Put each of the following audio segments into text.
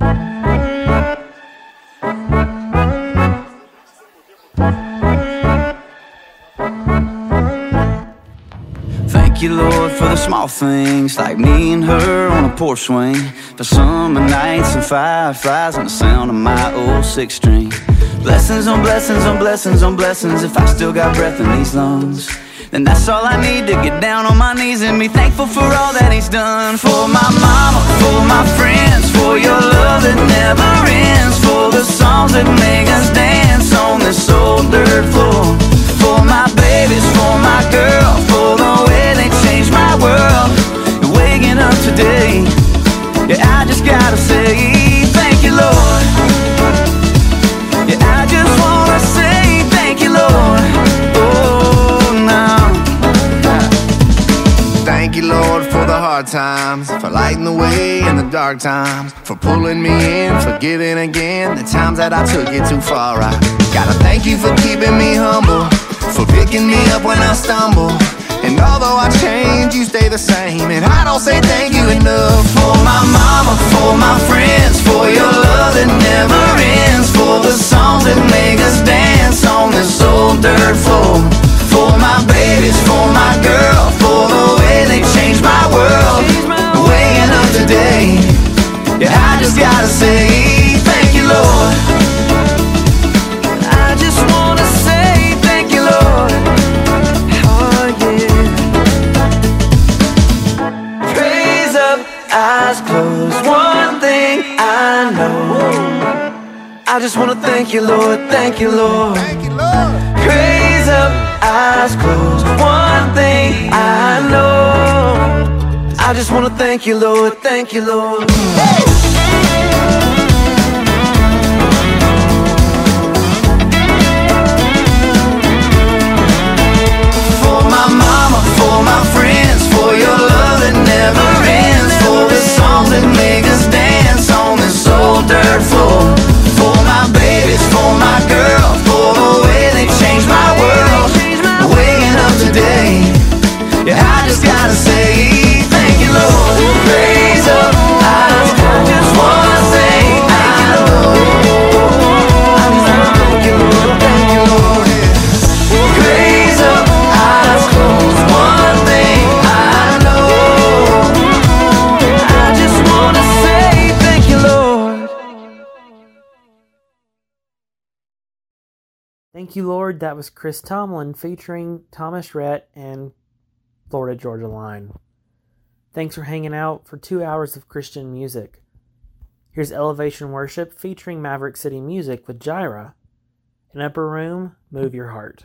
Thank you, Lord, for the small things like me and her on a porch swing. For summer nights and fireflies and the sound of my old six string. Blessings on blessings on blessings on blessings if I still got breath in these lungs. Then that's all I need to get down on my knees and be thankful for all that He's done. For my mama, for my friends, for your love that never ends. For the songs that make us dance on this old dirt floor. For my babies, for my girl, for the way they changed my world. Waking up today, yeah, I just gotta say thank you, Lord. Hard times, for lighting the way in the dark times, for pulling me in, for giving again the times that I took it too far. I gotta thank you for keeping me humble, for picking me up when I stumble. And although I change, you stay the same. And I don't say thank you enough For my mama, for my friends, for your love that never ends, for the songs that make us dance on this old dirt floor. For my babies, for my girl, for gotta say thank you, Lord. I just wanna say thank you, Lord. Oh, yeah. Praise up, eyes closed. One thing I know. I just wanna thank you, Lord. Thank you, Lord. Thank you, Lord. Praise up, eyes closed. One thing I know. I just wanna thank you, Lord. Thank you, Lord. For my mama, for my friends, for your love that never ends, for the songs that make us dance on this old dirt floor. Thank you, Lord. That was Chris Tomlin featuring Thomas Rhett and Florida Georgia Line. Thanks for hanging out for two hours of Christian music. Here's Elevation Worship featuring Maverick City Music with Jireh. An upper room, move your heart.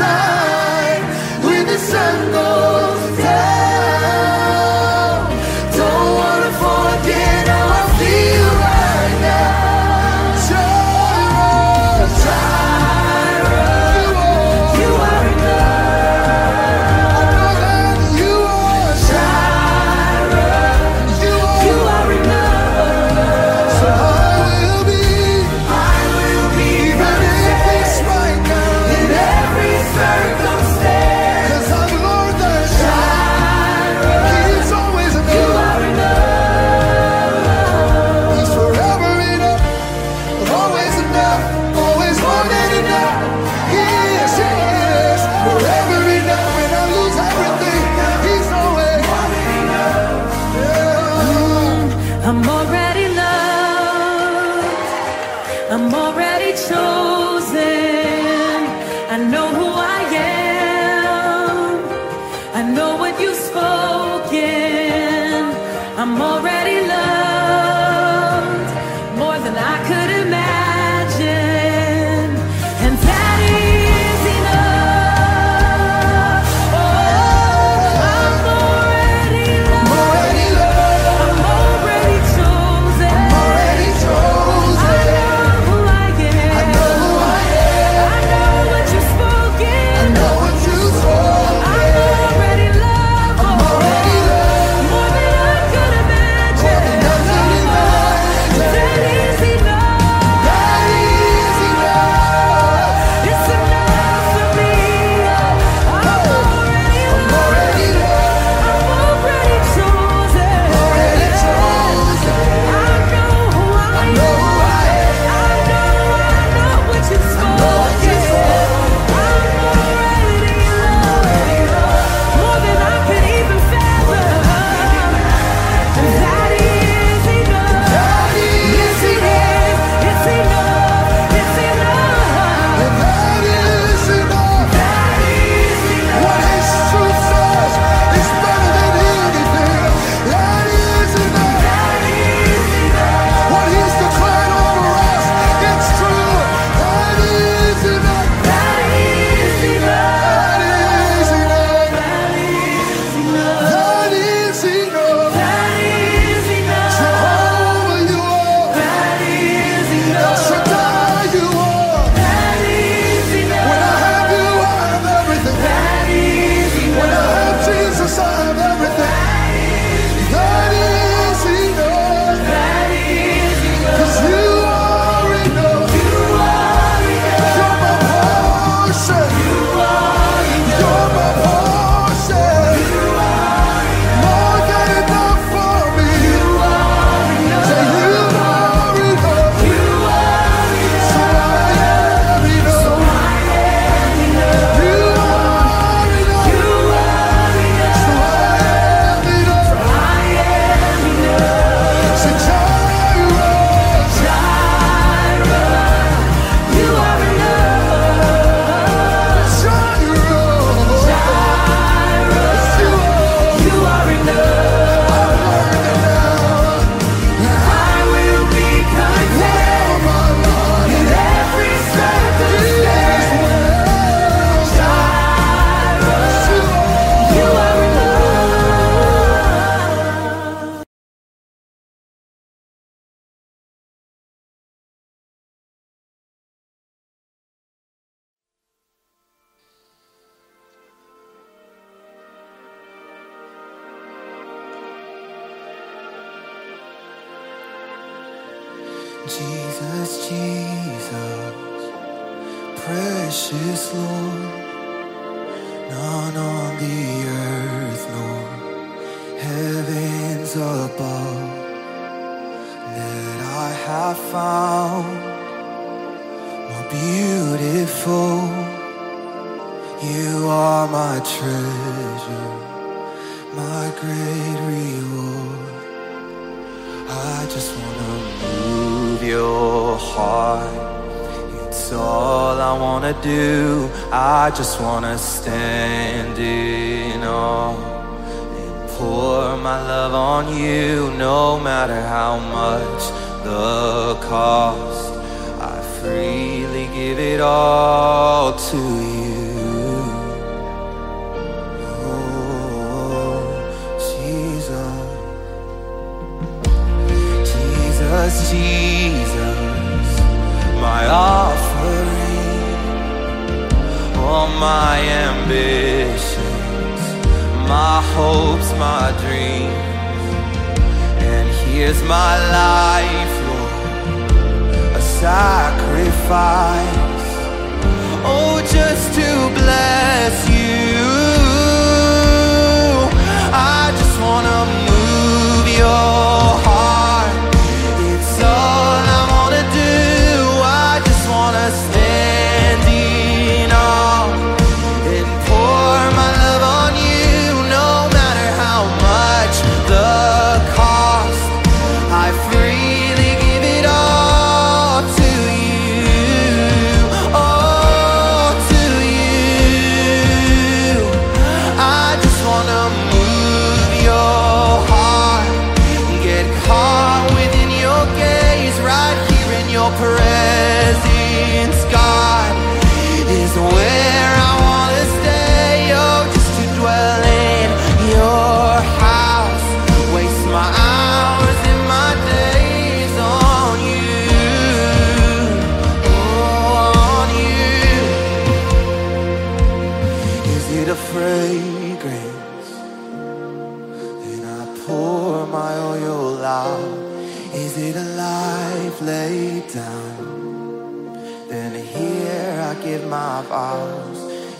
my side when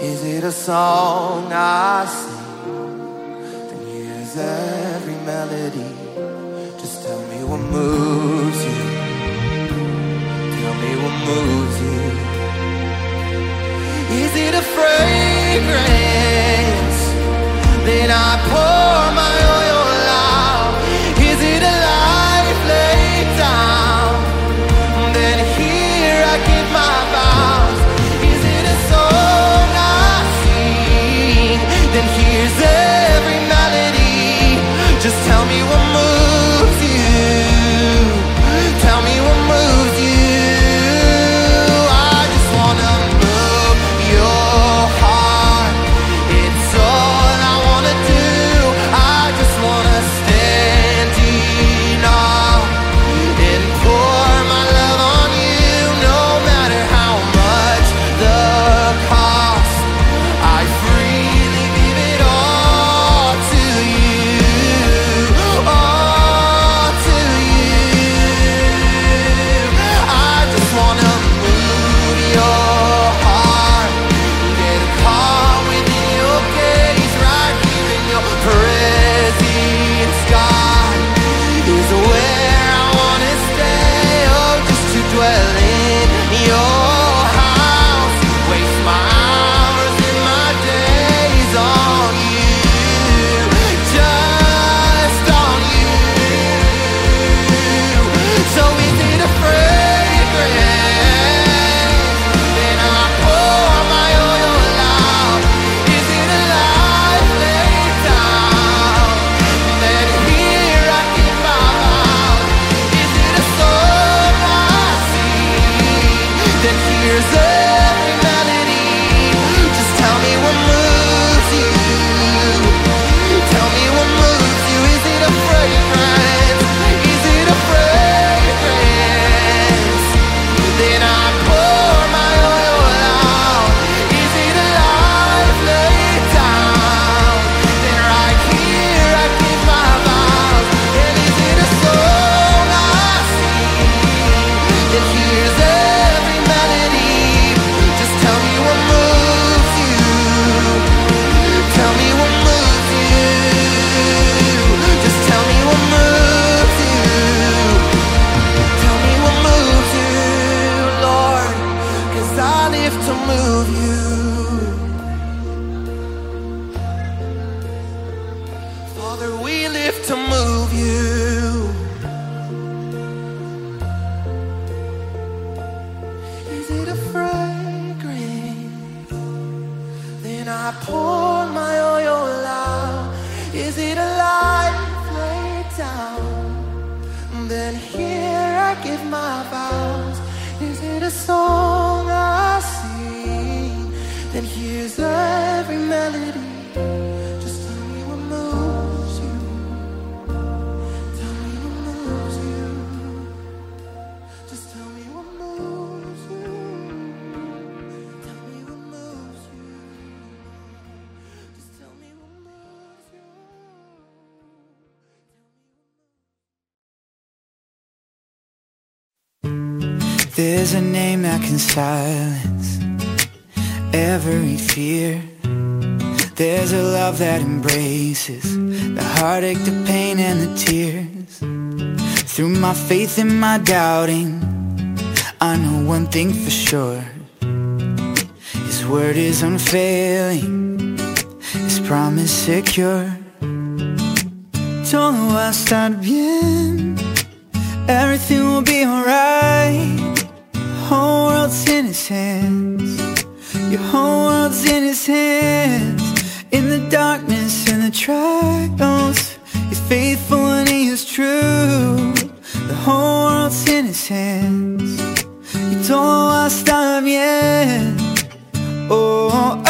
Is it a song I sing? Then use every melody. Just tell me what moves you. Tell me what moves you. Is it a fragrance Then I pour my oil? Silence every fear. There's a love that embraces the heartache, the pain, and the tears. Through my faith and my doubting, I know one thing for sure. His word is unfailing, His promise secure. Todo va a estar bien. Everything will be alright. Whole world's in his hands. Your whole world's in his hands. In the darkness and the trials, he's faithful and he is true. The whole world's in his hands. Y todo va a estar bien. Oh, oh, oh.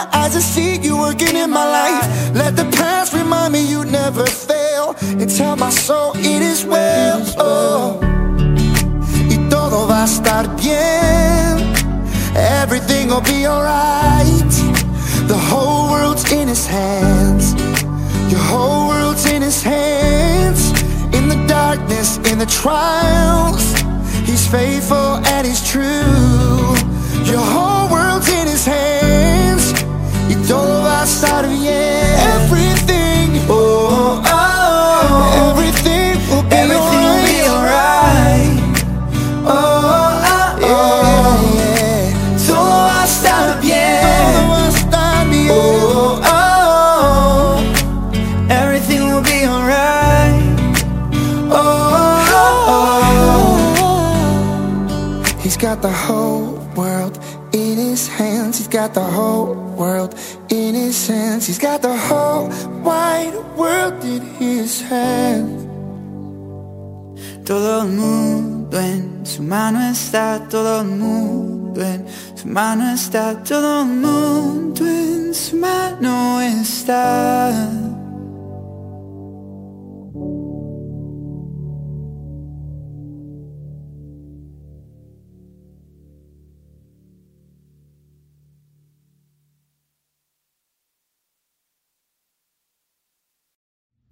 my eyes to see you working in my life. Let the past remind me you never fail. And tell my soul it is well. Oh. Y todo va a estar bien. Everything will be alright. The whole world's in his hands. Your whole world's in his hands. In the darkness, in the trials, he's faithful and he's true. Your whole world's in his hands. Todo va a estar bien. Everything, oh, oh, oh. everything will be Everything will be alright. Oh, oh, oh. Yeah. Todo va a estar bien. Todo va a estar bien. Oh, oh, oh. Everything will be alright. Oh, oh, oh. He's got the whole world his hands. He's got the whole world in his hands. He's got the whole wide world in his hands. Todo el mundo en su mano está, todo el mundo en su mano está, todo el mundo en su mano está.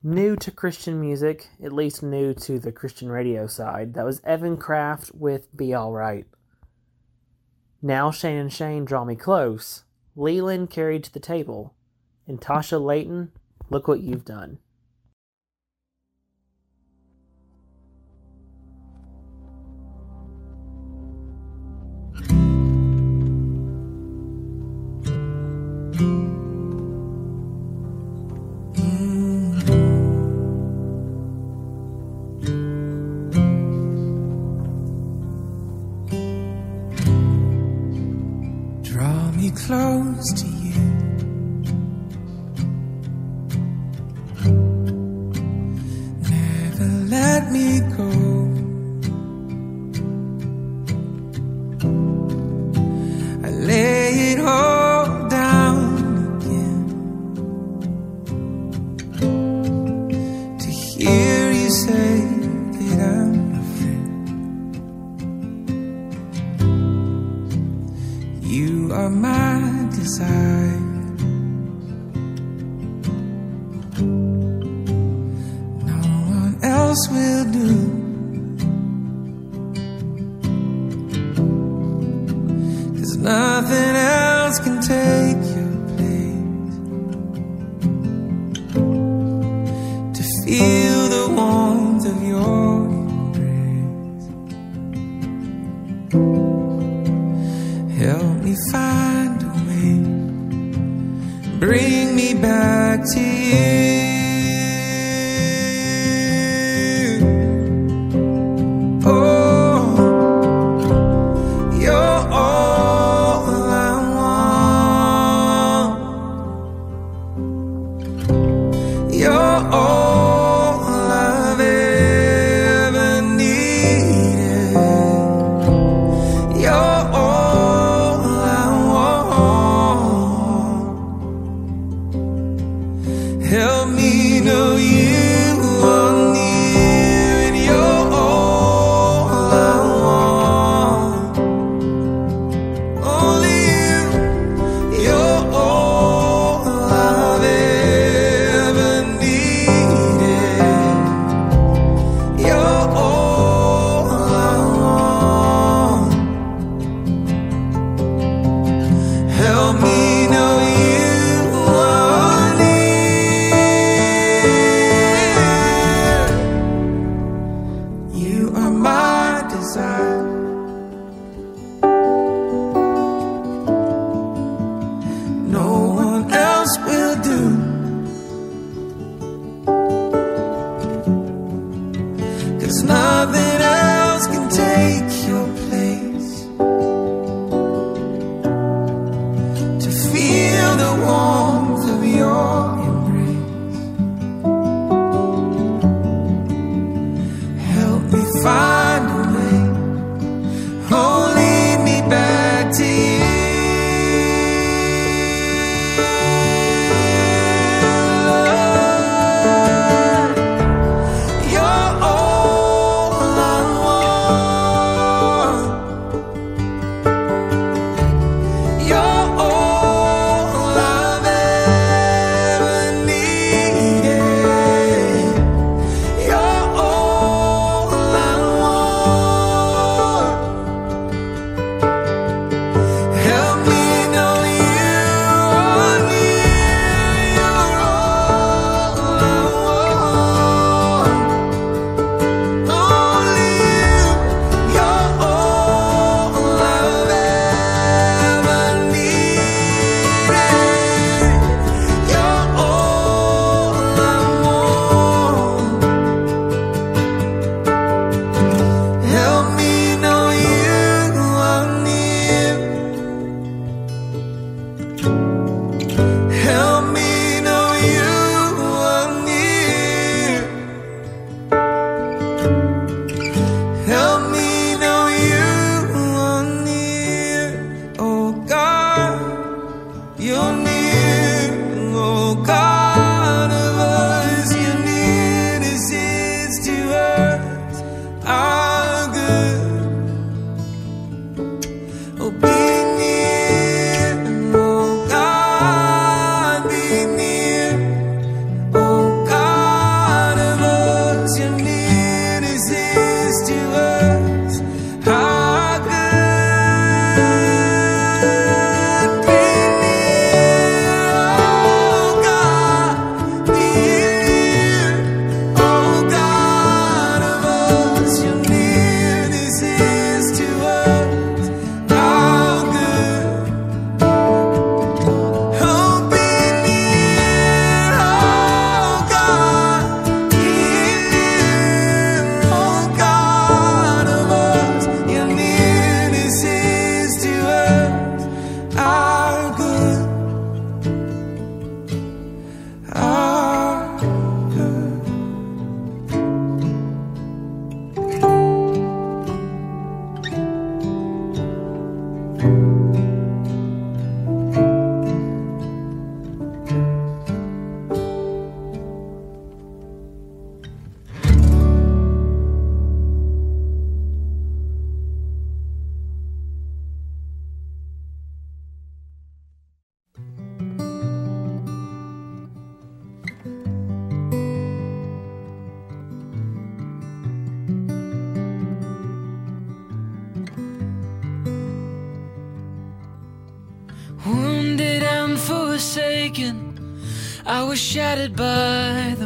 New to Christian music, at least new to the Christian radio side, that was Evan Craft with Be Alright. Now Shane and Shane Draw Me Close, Leeland Carried to the Table, and Tasha Layton, Look What You've Done. Close to you.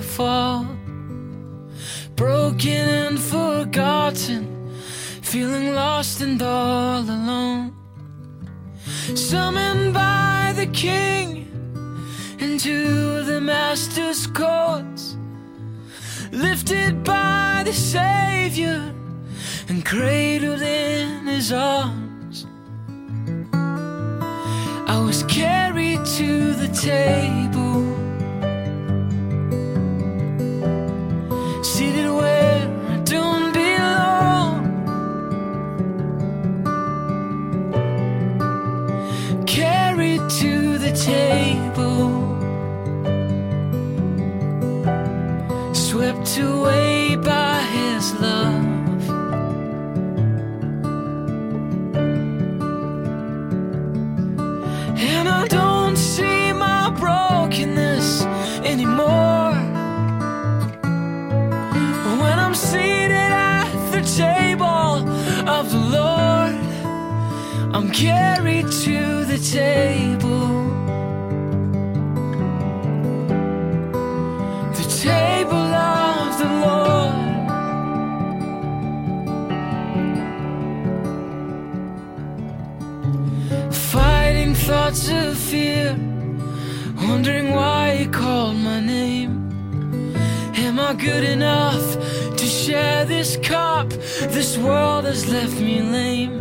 Fall. Broken and forgotten, feeling lost and all alone. summoned by the king into the master's courts, lifted by the Savior and cradled in his arms. I was carried to the table, away by his love. And I don't see my brokenness anymore. When I'm seated at the table of the Lord, I'm carried to the table. The Lord. Fighting thoughts of fear, wondering why he called my name. Am I good enough to share this cup? This world has left me lame.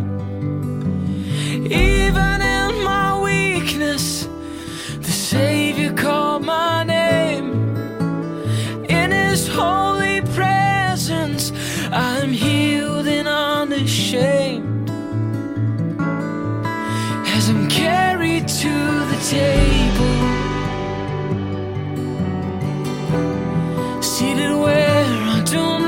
Even in my weakness, the Savior called my name. His holy presence, I'm healed and unashamed. As I'm carried to the table, seated where I don't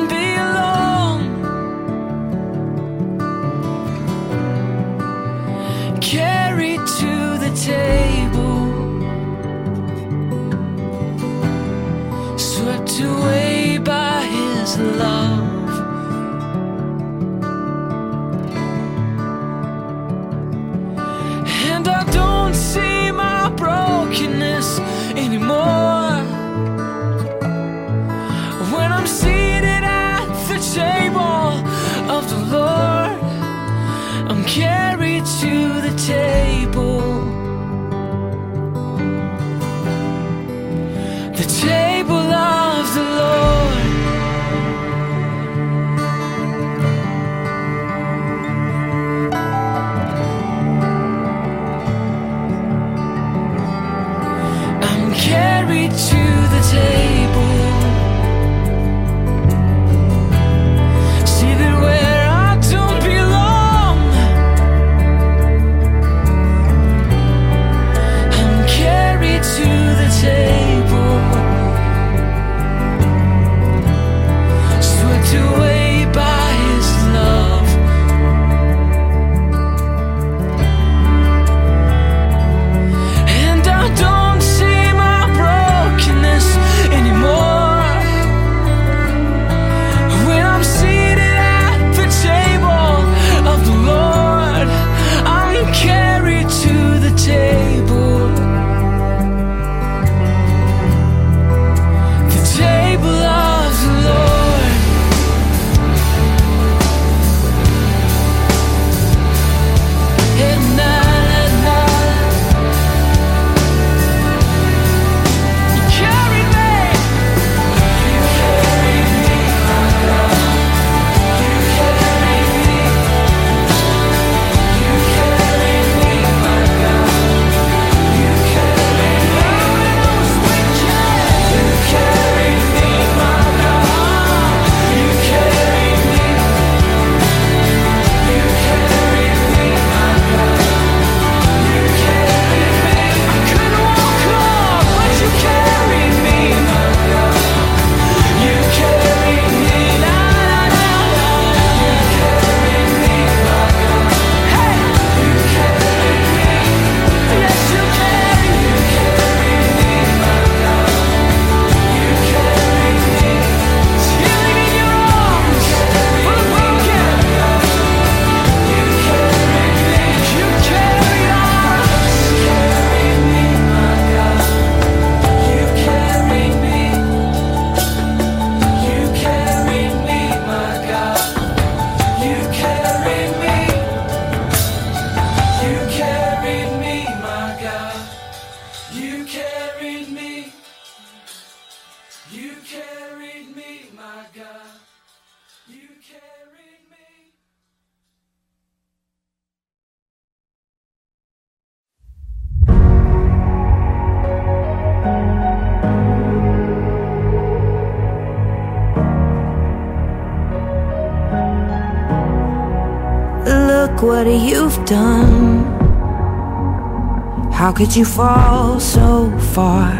could you fall so far?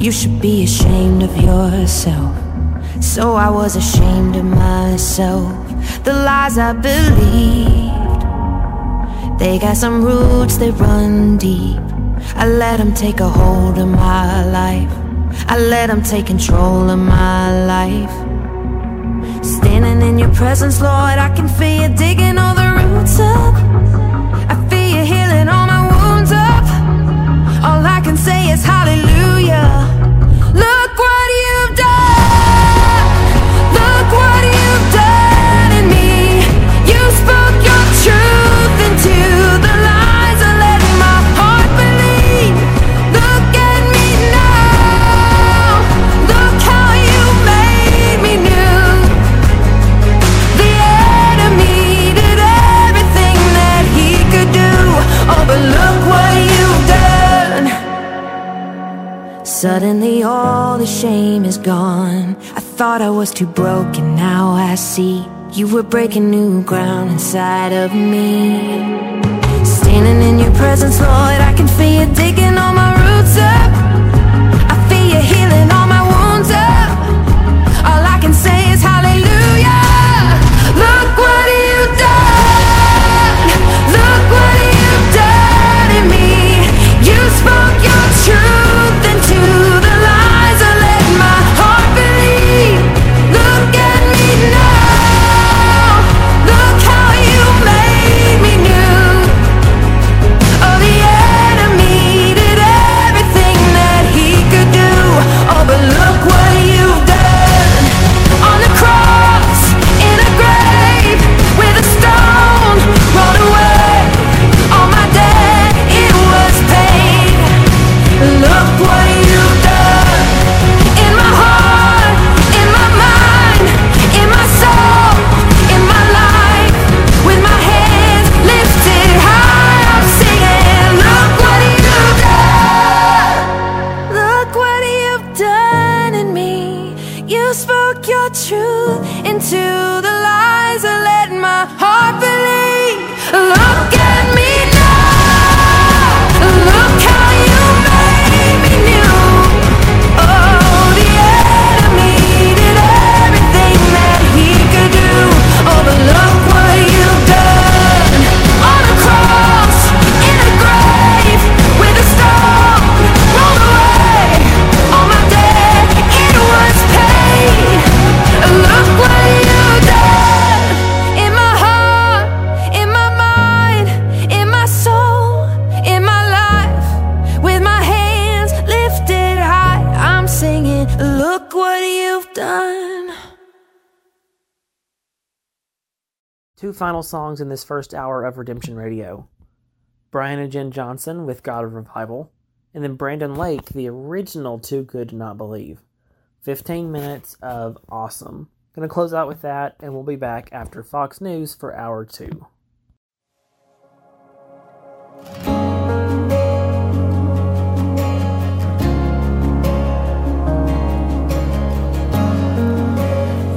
You should be ashamed of yourself. So I was ashamed of myself. The lies I believed. They got some roots, they run deep. I let them take a hold of my life. I let them take control of my life. Standing in your presence, Lord, I can feel you digging all the roots up. Can say is hallelujah. The shame is gone. I thought I was too broken, now I see you were breaking new ground inside of me. Standing in your presence, Lord, I can feel final songs in this first hour of Redemption Radio Brian and Jen Johnson with God of Revival, and then Brandon Lake, the original Too Good to Not Believe. 15 minutes of awesome. Gonna close out with that, and we'll be back after Fox News for hour two.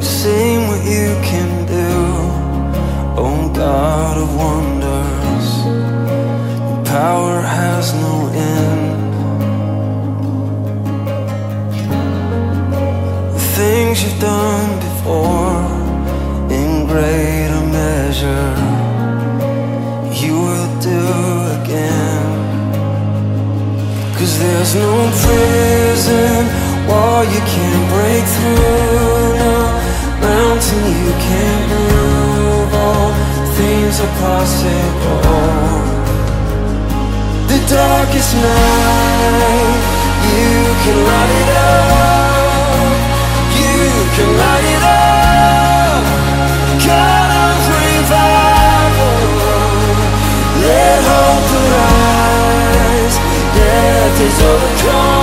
Seen God of wonders. Your power has no end. The things you've done before, in greater measure, you will do again. Cause there's no prison wall you can't break through, no mountain you can't move. All things are possible. The darkest night, you can light it up. You can light it up. God of revival, let hope arise. Death is overcome.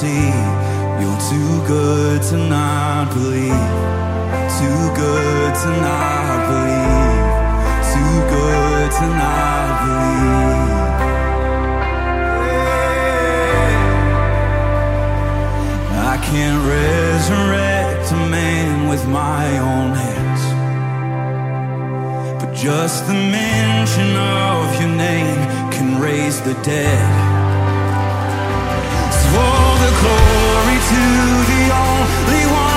see. You're too good to not believe. Too good to not believe. Too good to not believe. I can't resurrect a man with my own hands. But just the mention of your name can raise the dead glory to the only one.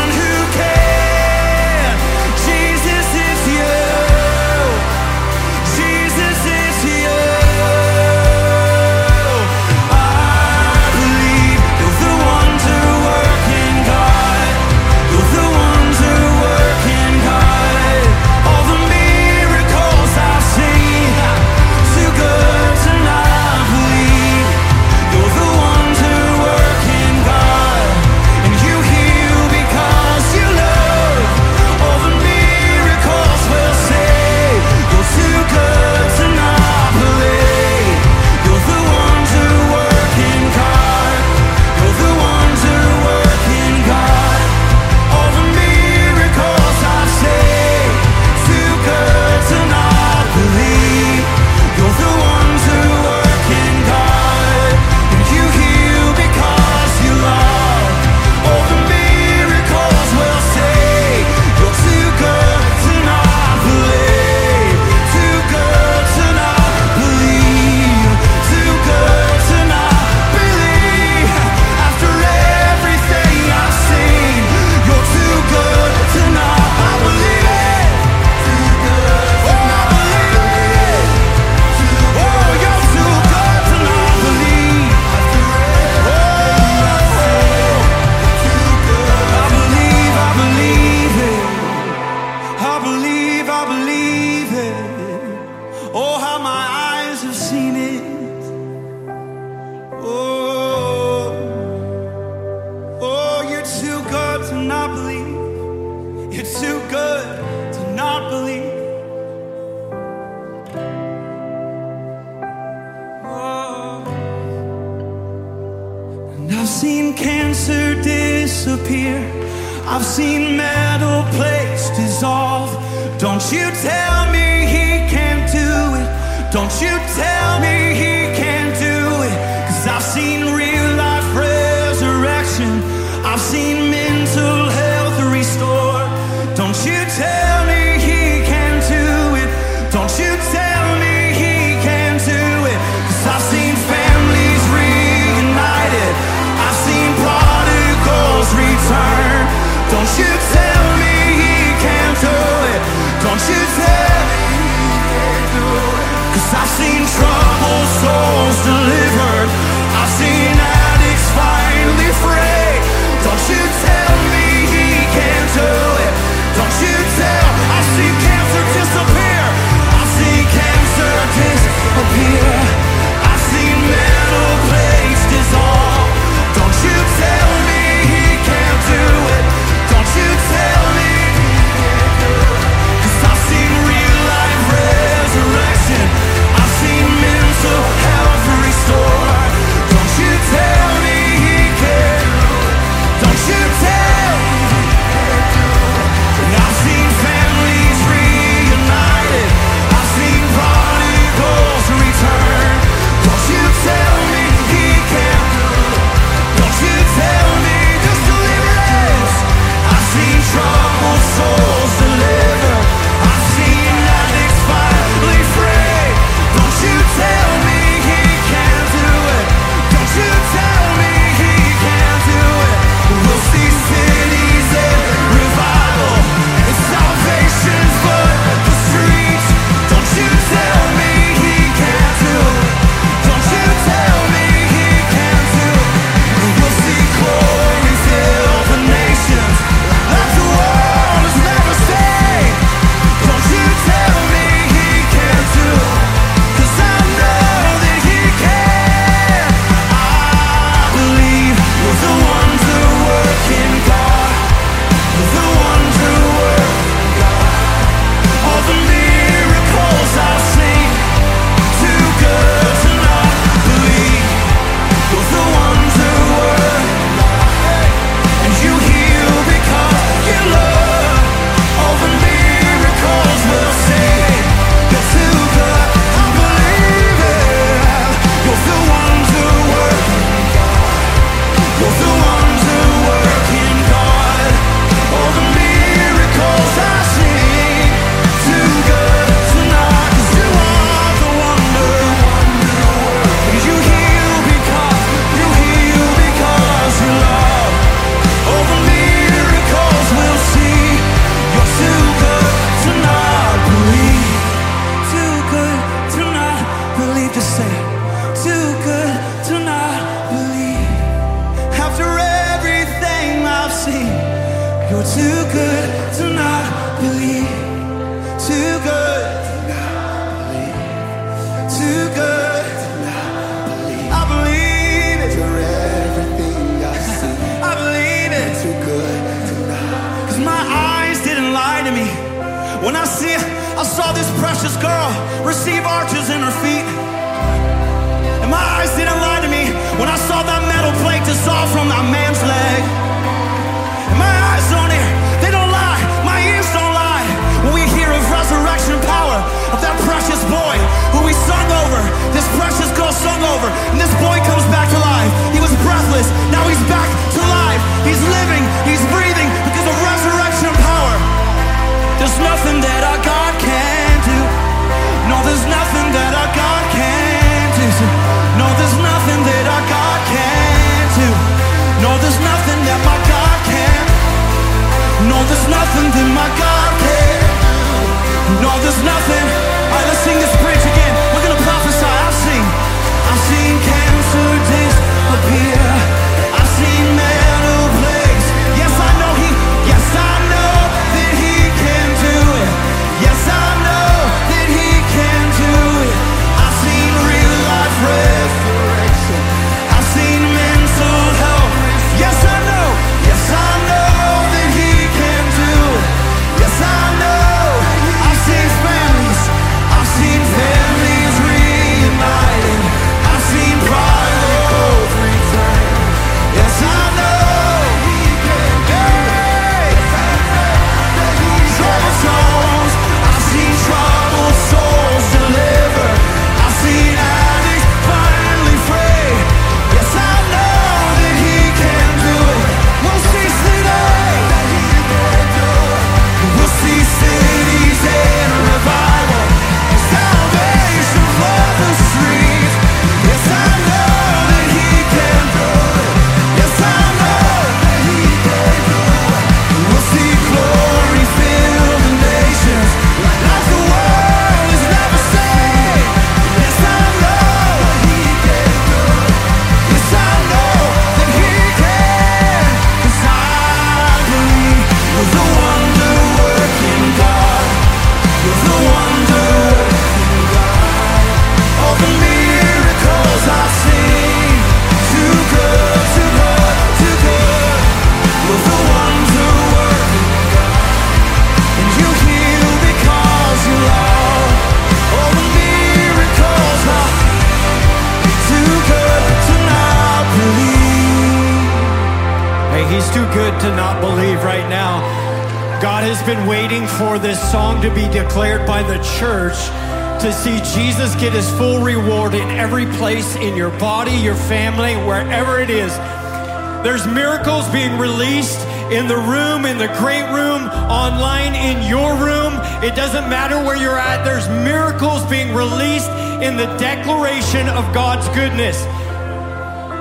Being released in the room, in the great room, online, in your room. It doesn't matter where you're at. There's miracles being released in the declaration of God's goodness.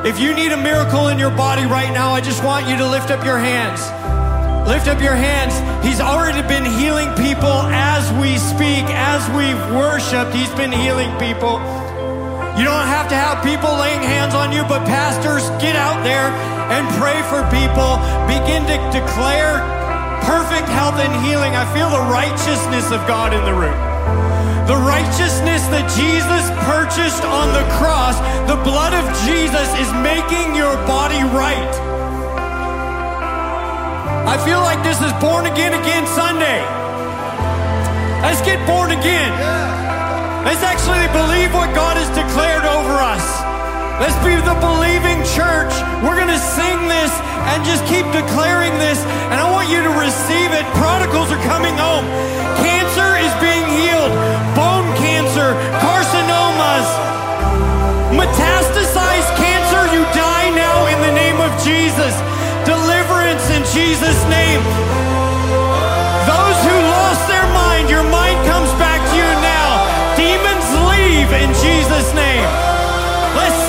If you need a miracle in your body right now, I just want you to lift up your hands. Lift up your hands. He's already been healing people as we speak, as we've worshiped. He's been healing people. You don't have to have people laying hands on you, but pastors, get out there and pray for people. Begin to declare perfect health and healing. I feel the righteousness of God in the room. The righteousness that Jesus purchased on the cross, the blood of Jesus is making your body right. I feel like this is born again again Sunday. Let's get born again. Let's actually believe what God has declared over us. Let's be the believing church. We're going to sing this and just keep declaring this. And I want you to receive it. Prodigals are coming home. Cancer is being healed. Bone cancer, carcinomas, metastasized cancer, you die now in the name of Jesus. Deliverance in Jesus' name. Those who lost their mind, your mind comes back to you now. Demons leave in Jesus' name. Let's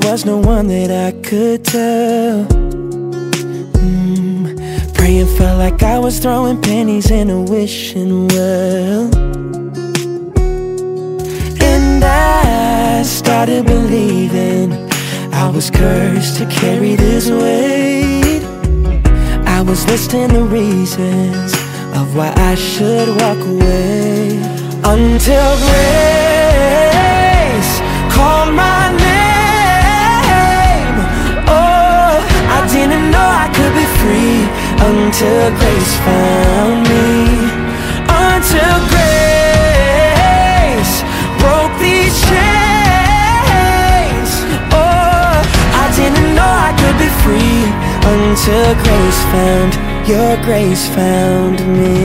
there was no one that I could tell. Mm, praying felt like I was throwing pennies in a wishing well. And I started believing I was cursed to carry this weight. I was listing the reasons of why I should walk away until grace called my name. Free until grace found me. Until grace broke these chains. Oh, I didn't know I could be free until grace found your grace found me.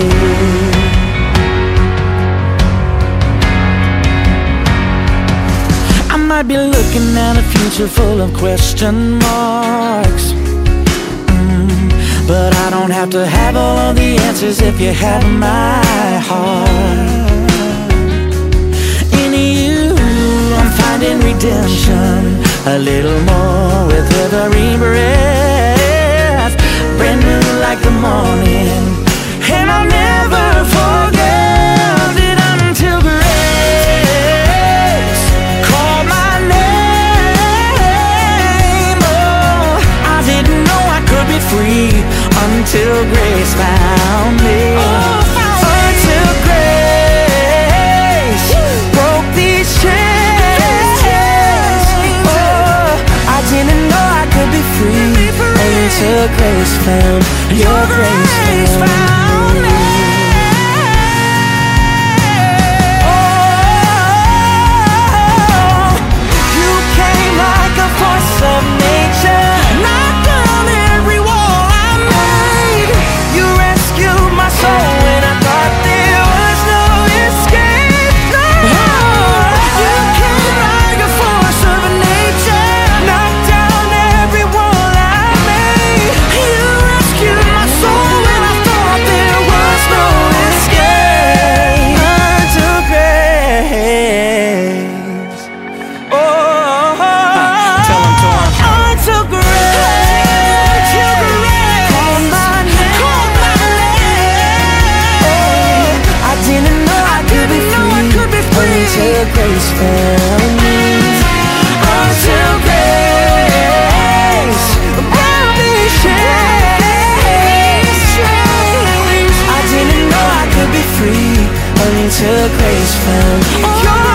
I might be looking at a future full of question marks. But I don't have to have all of the answers if you have my heart. In you, I'm finding redemption a little more with every breath. Brand new like the morning, and I'll never forget free until grace found me. Until grace broke these chains. Oh, I didn't know I could be free until grace found your grace found me. Oh, until grace found your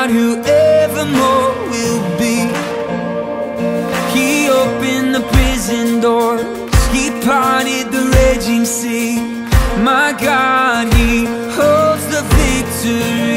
God who evermore will be. He opened the prison doors. He parted the raging sea. My God, He holds the victory.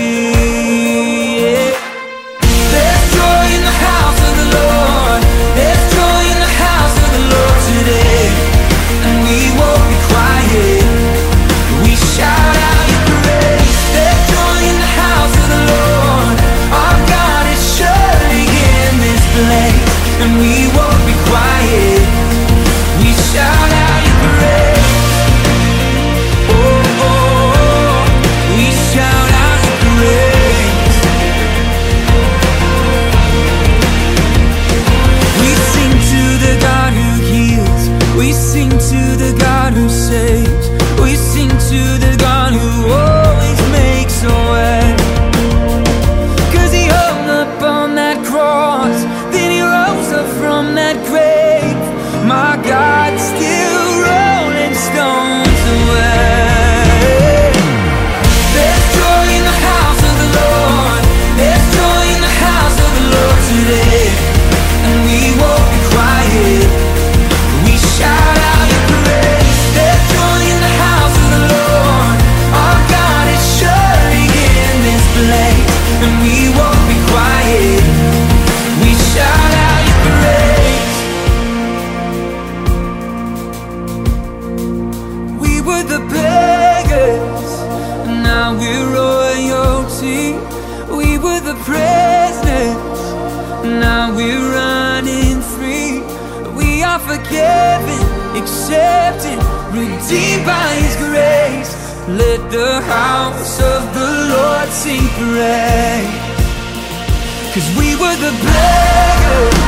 house of the Lord sing parade Cause we were the beggars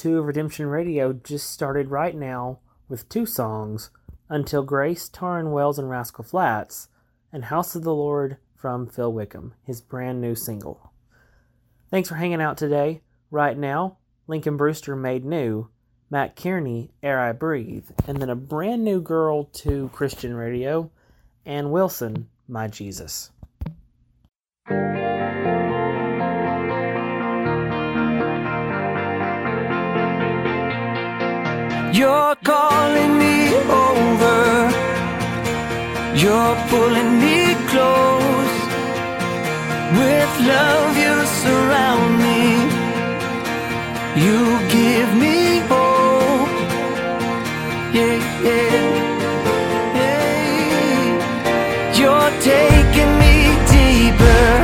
two of Redemption Radio just started right now with two songs Until Grace, Tauren Wells and Rascal Flatts, and House of the Lord from Phil Wickham, his brand new single. Thanks for hanging out today. Right now, Lincoln Brewster made new, Mat Kearney, Air I Breathe, and then a brand new girl to Christian Radio, Anne Wilson, My Jesus. You're calling me over. You're pulling me close. With love, you surround me. You give me hope. Yeah, yeah. yeah. You're taking me deeper.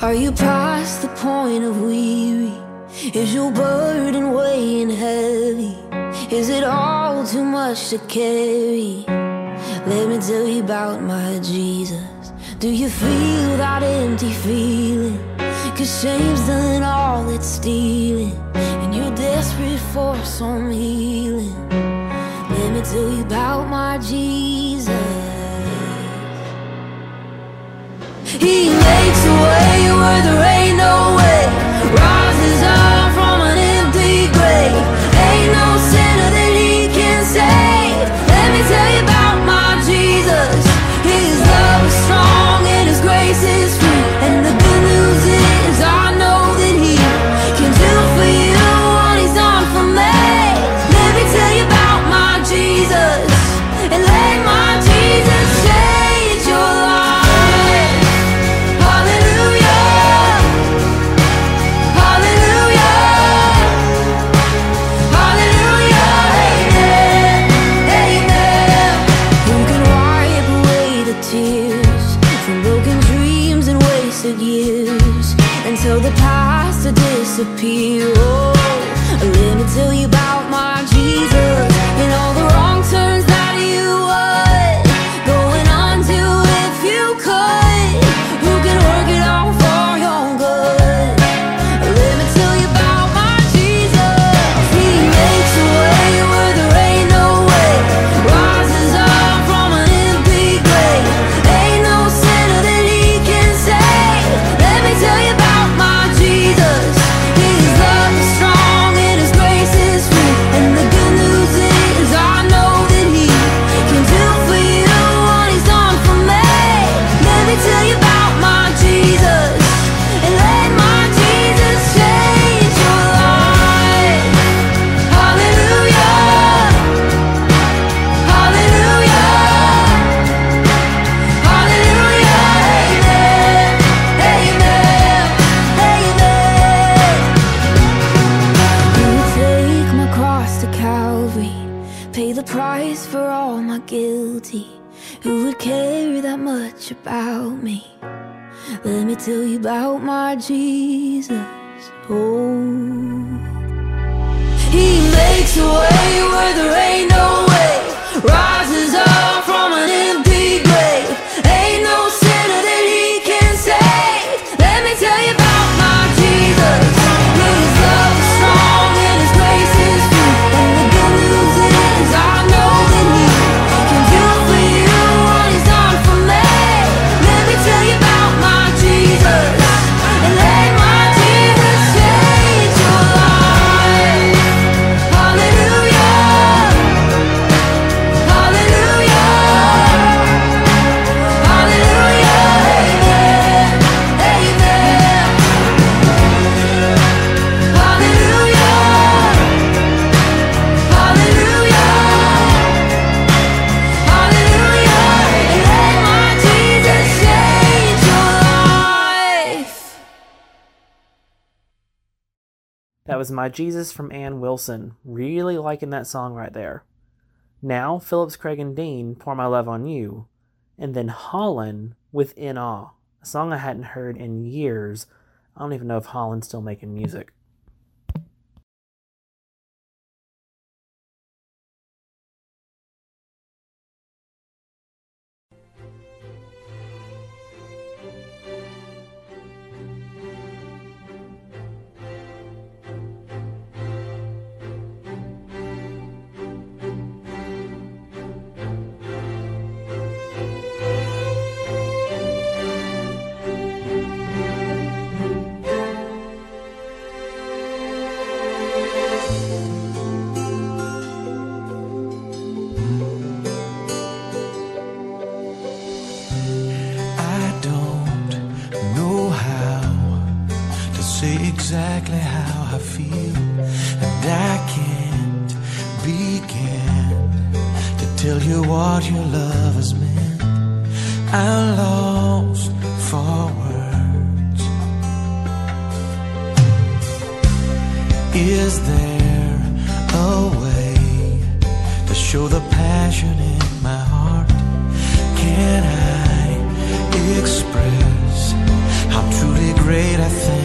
Are you past the point of weary? Is your burden weighing heavy? Is it all too much to carry? Let me tell you about my Jesus. Do you feel that empty feeling? Cause shame's done all it's stealing. And you're desperate for some healing. Let me tell you about my Jesus. He makes a way where there ain't no way. tell you about my Jesus. Oh, He makes a way where there was My Jesus from Anne Wilson. Really liking that song right there. Now, Phillips Craig and Dean, Pour My Love on You. And then Holland with In Awe, a song I hadn't heard in years. I don't even know if Holland's still making music. feel, and I can't begin to tell you what your love has meant. I'm lost for words. Is there a way to show the passion in my heart? Can I express how truly great I think?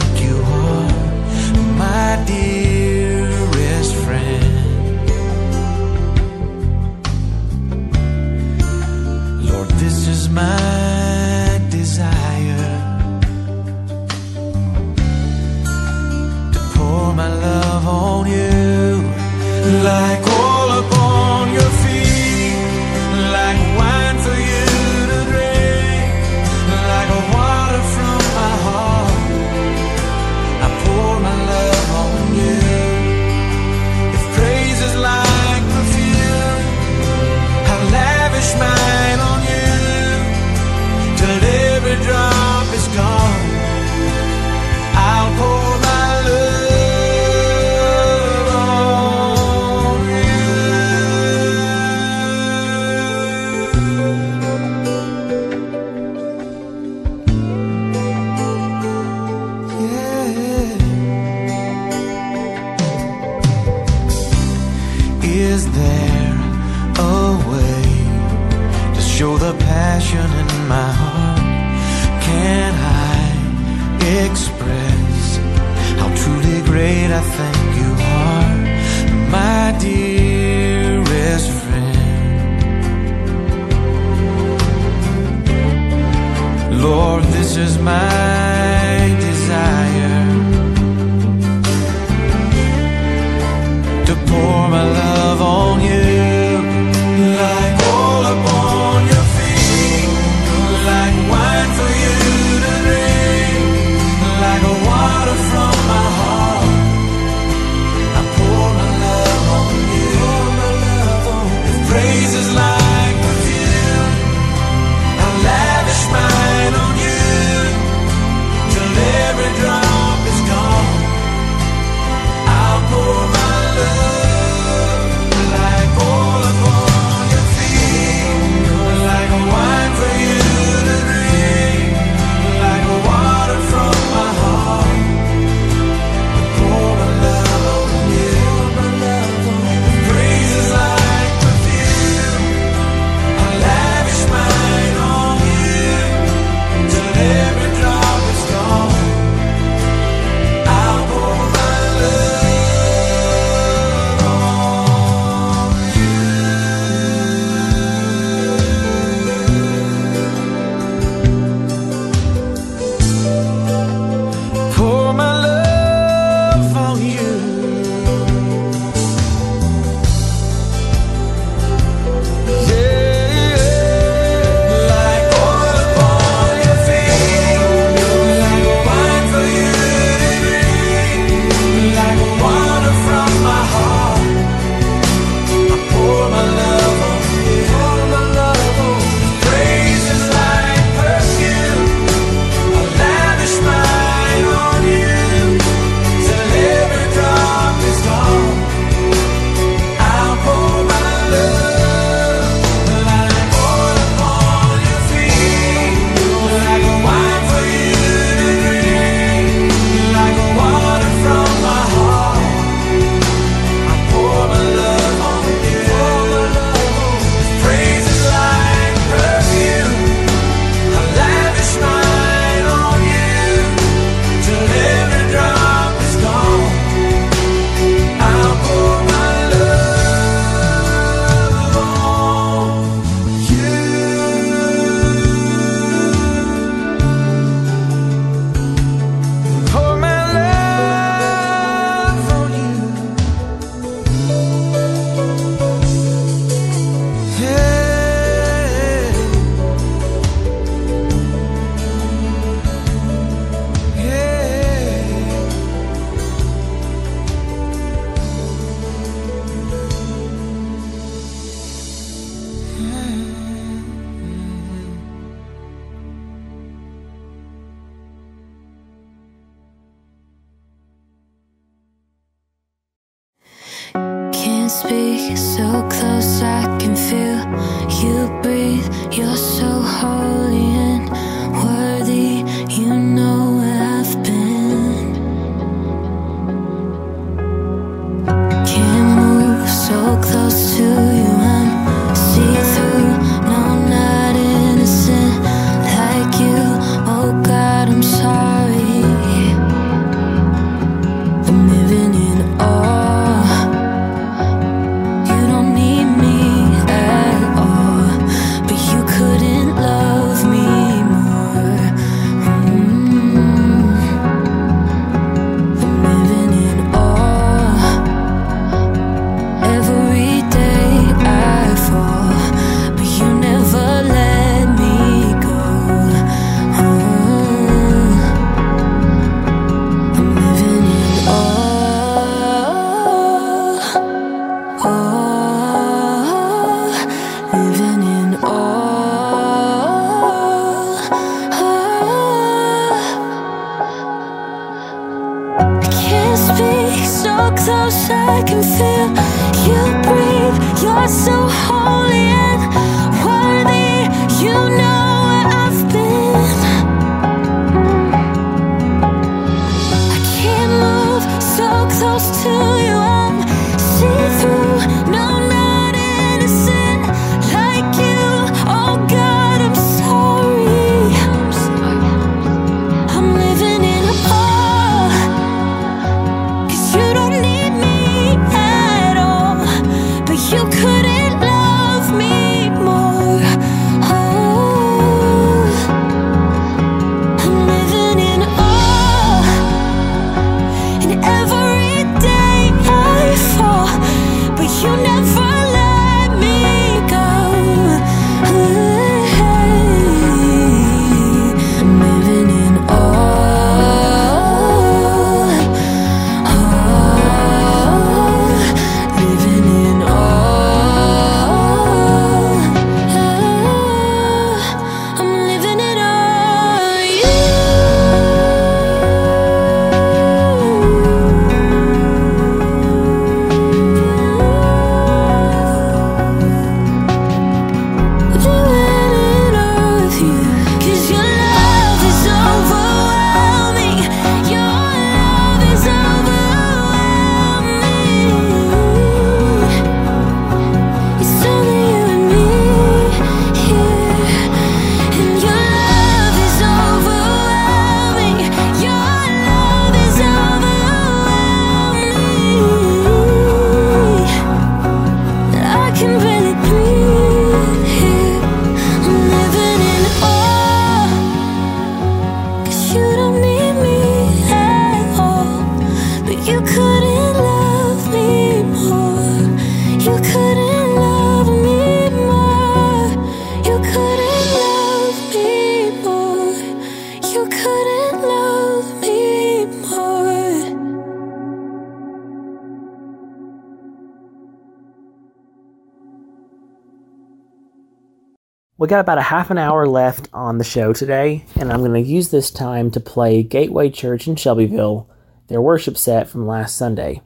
Got about a half an hour left on the show today, and I'm going to use this time to play Gateway Church in Shelbyville, their worship set from last Sunday.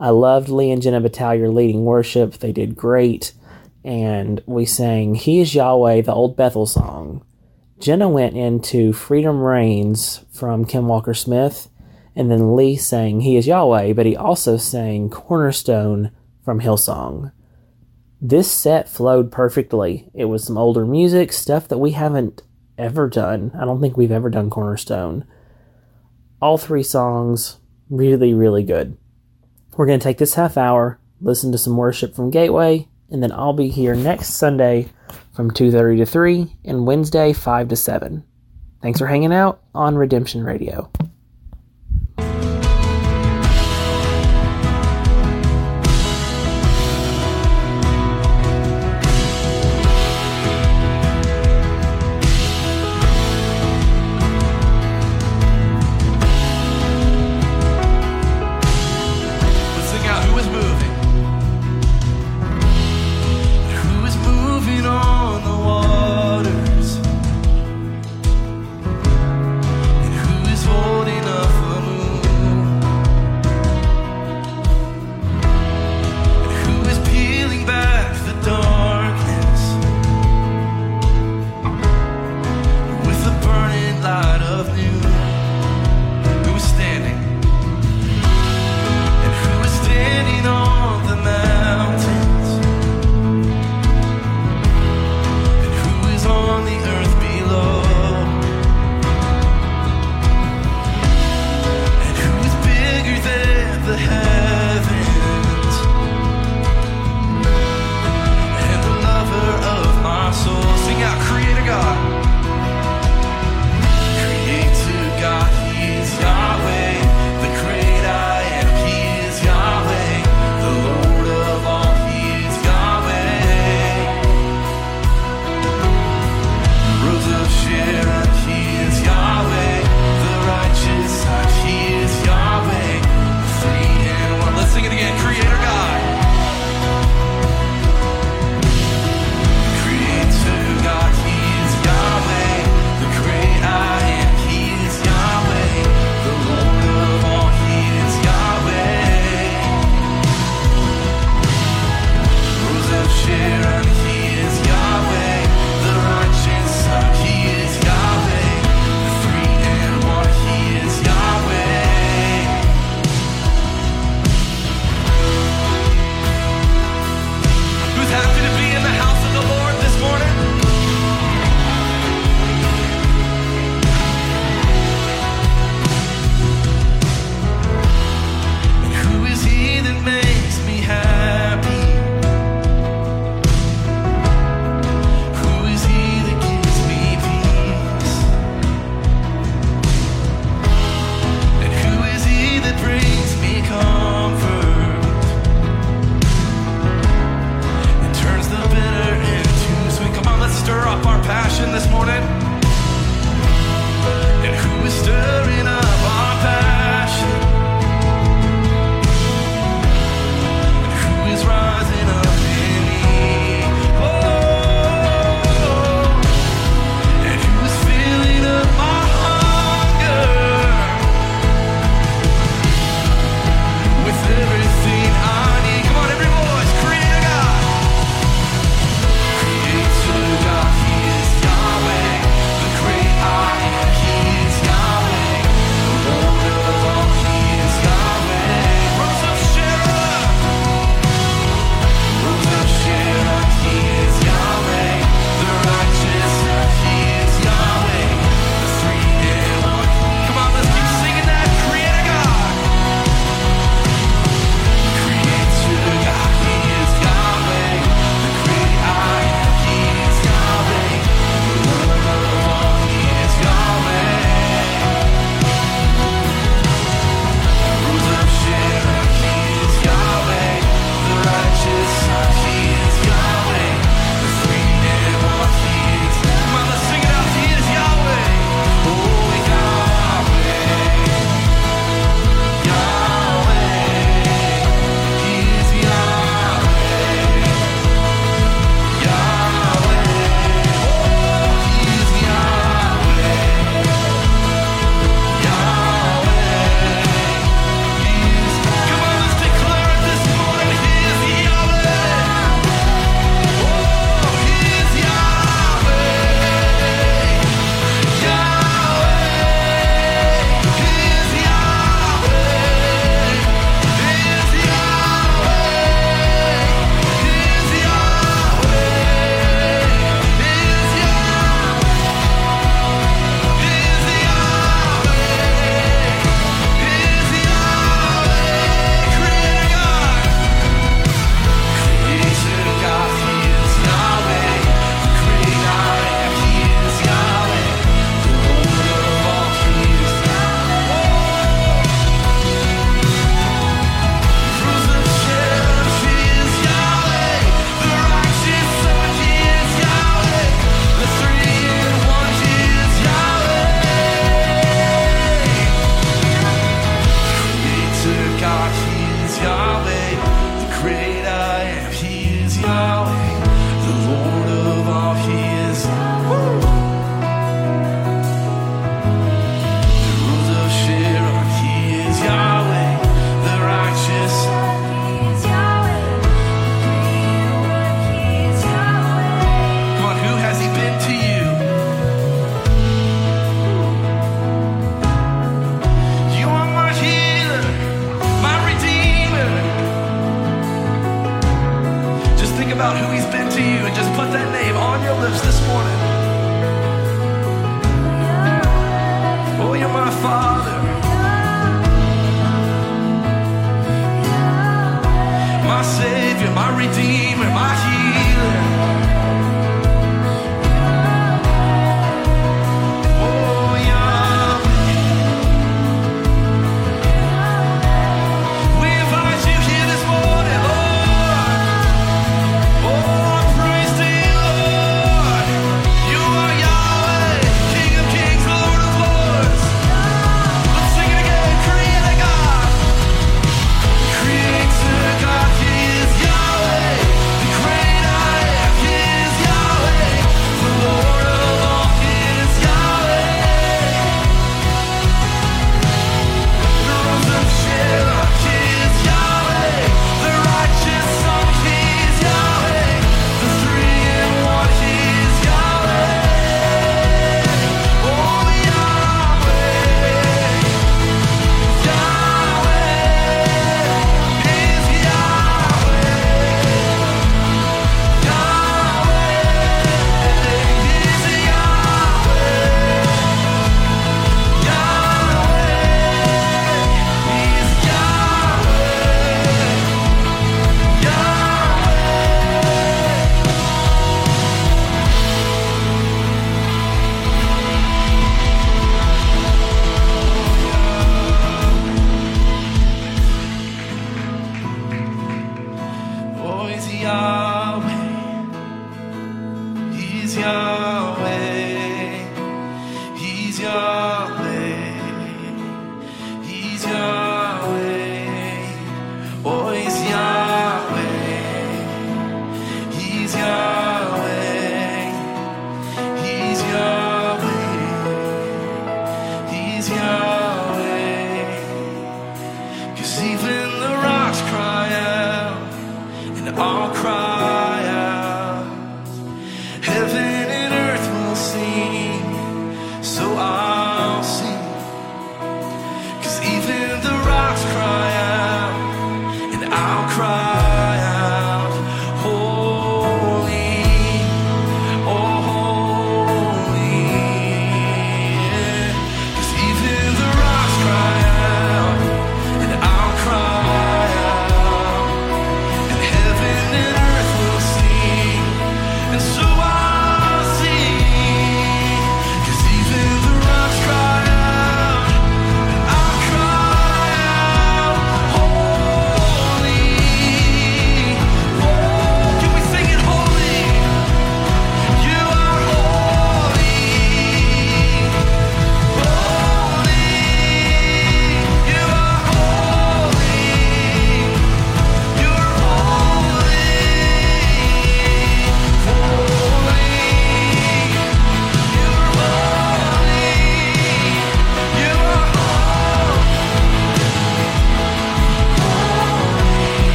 I loved Lee and Jenna Battalier leading worship. They did great, and we sang He is Yahweh, the old Bethel song. Jenna went into Freedom Reigns from Kim Walker Smith, and then Lee sang He is Yahweh, but he also sang Cornerstone from Hillsong. This set flowed perfectly. It was some older music, stuff that we haven't ever done. I don't think we've ever done Cornerstone. All three songs, really, really good. We're going to take this half hour, listen to some worship from Gateway, and then I'll be here next Sunday from 2:30 to 3 and Wednesday 5 to 7. Thanks for hanging out on Redemption Radio.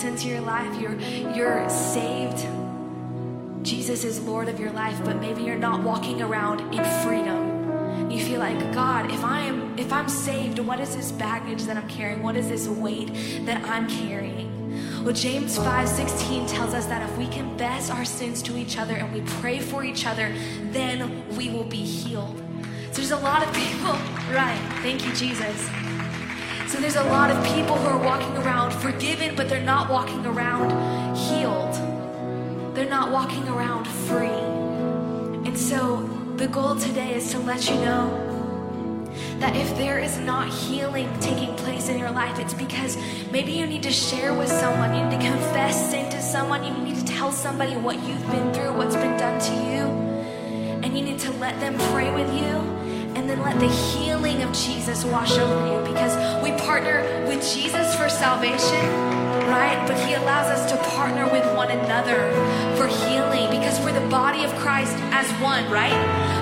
Jesus into your life, you're you're saved. Jesus is Lord of your life, but maybe you're not walking around in freedom. You feel like, God, if I am if I'm saved, what is this baggage that I'm carrying? What is this weight that I'm carrying? Well, James 5:16 tells us that if we confess our sins to each other and we pray for each other, then we will be healed. So there's a lot of people, right? Thank you, Jesus. So there's a lot of people who are walking around forgiven, but they're not walking around healed. They're not walking around free. And so the goal today is to let you know that if there is not healing taking place in your life, it's because maybe you need to share with someone, you need to confess sin to someone, you need to tell somebody what you've been through, what's been done to you, and you need to let them pray with you. And then let the healing of Jesus wash over you because we partner with Jesus for salvation, right? But He allows us to partner with one another for healing because we're the body of Christ as one, right?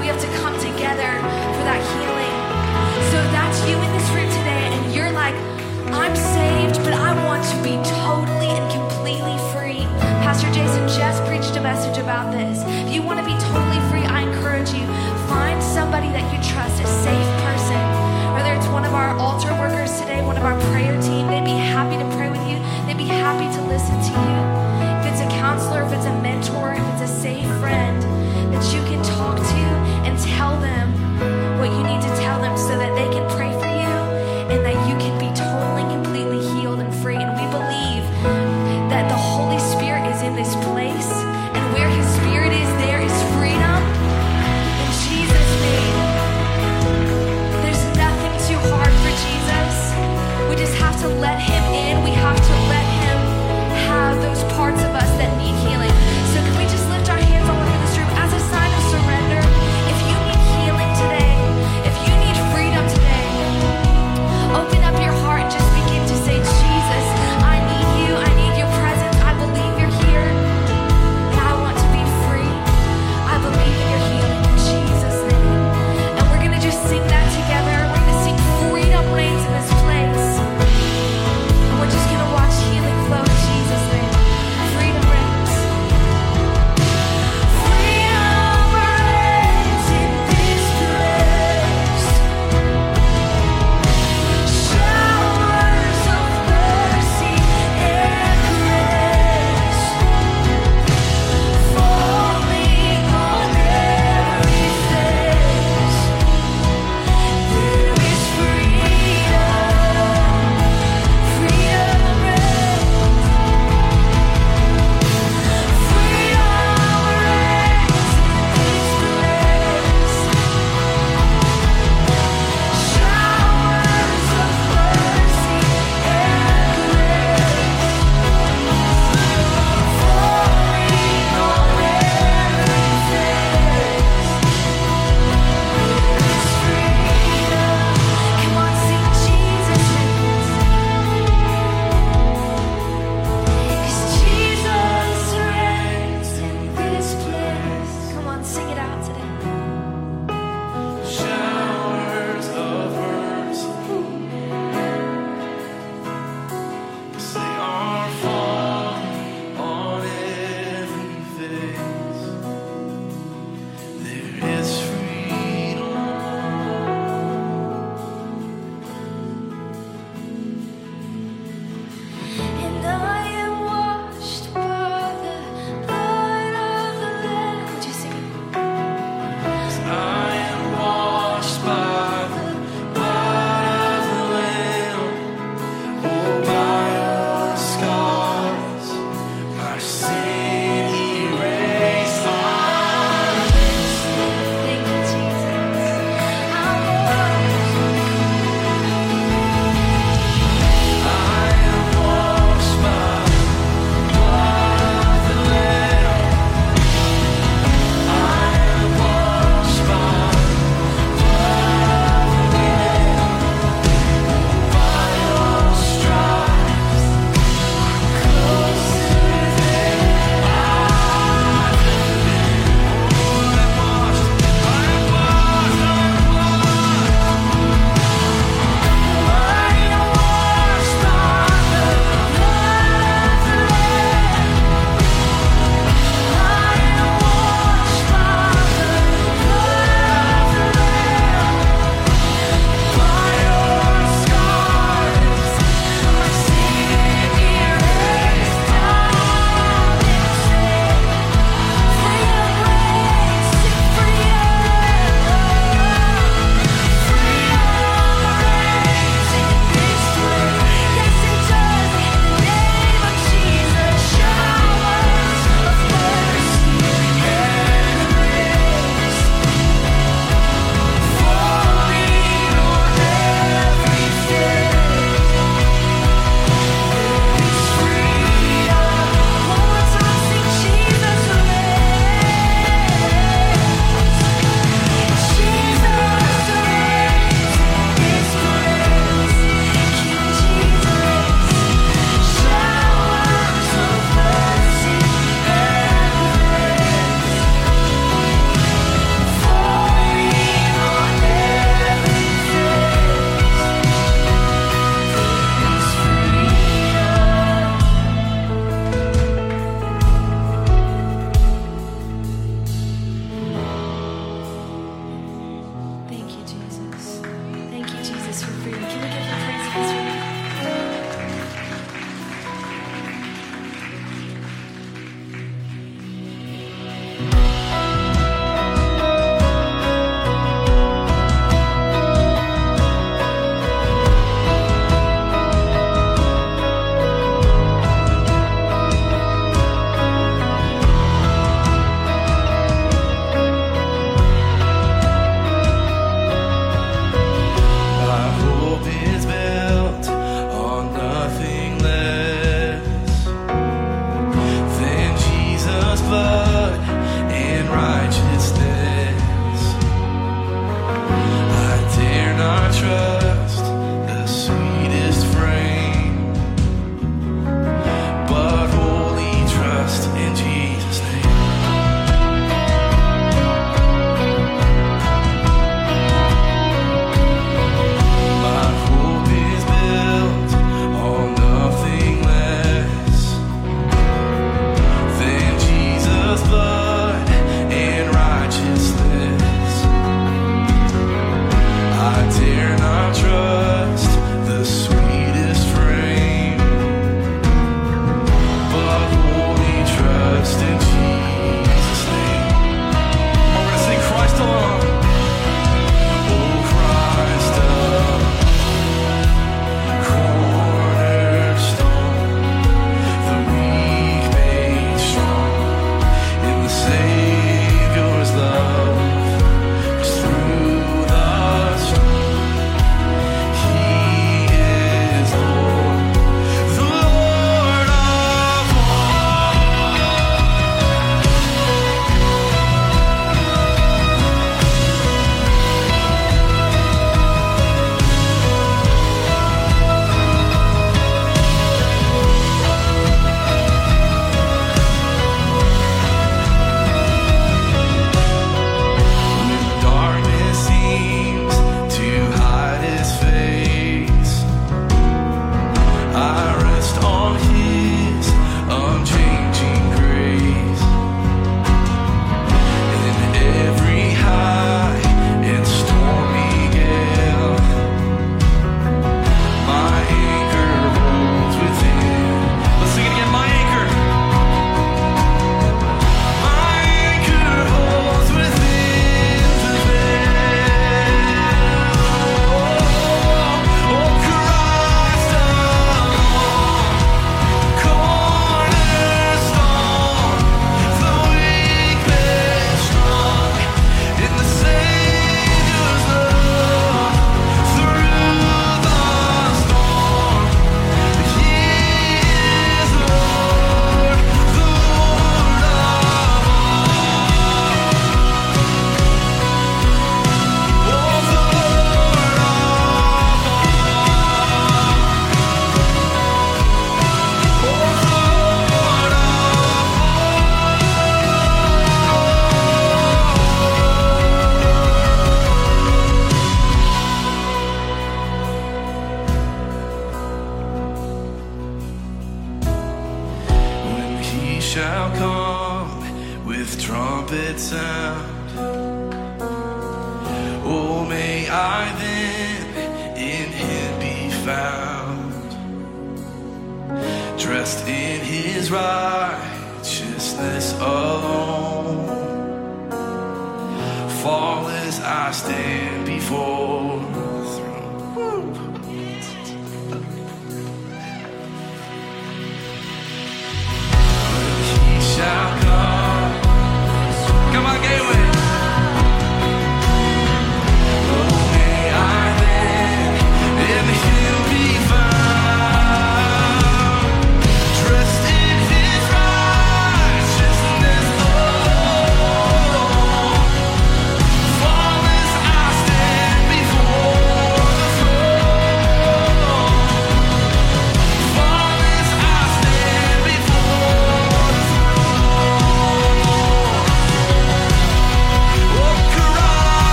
We have to come together for that healing. So that's you in this room today, and you're like, I'm saved, but I want to be totally and completely free. Pastor Jason just preached a message about this. If you want to be totally free, I encourage you find somebody that you trust, a safe person. Whether it's one of our altar workers today, one of our prayer team, they'd be happy to pray with you. They'd be happy to listen to you. If it's a counselor, if it's a mentor, if it's a safe friend that you can talk to and tell them what you need to tell them so that they can pray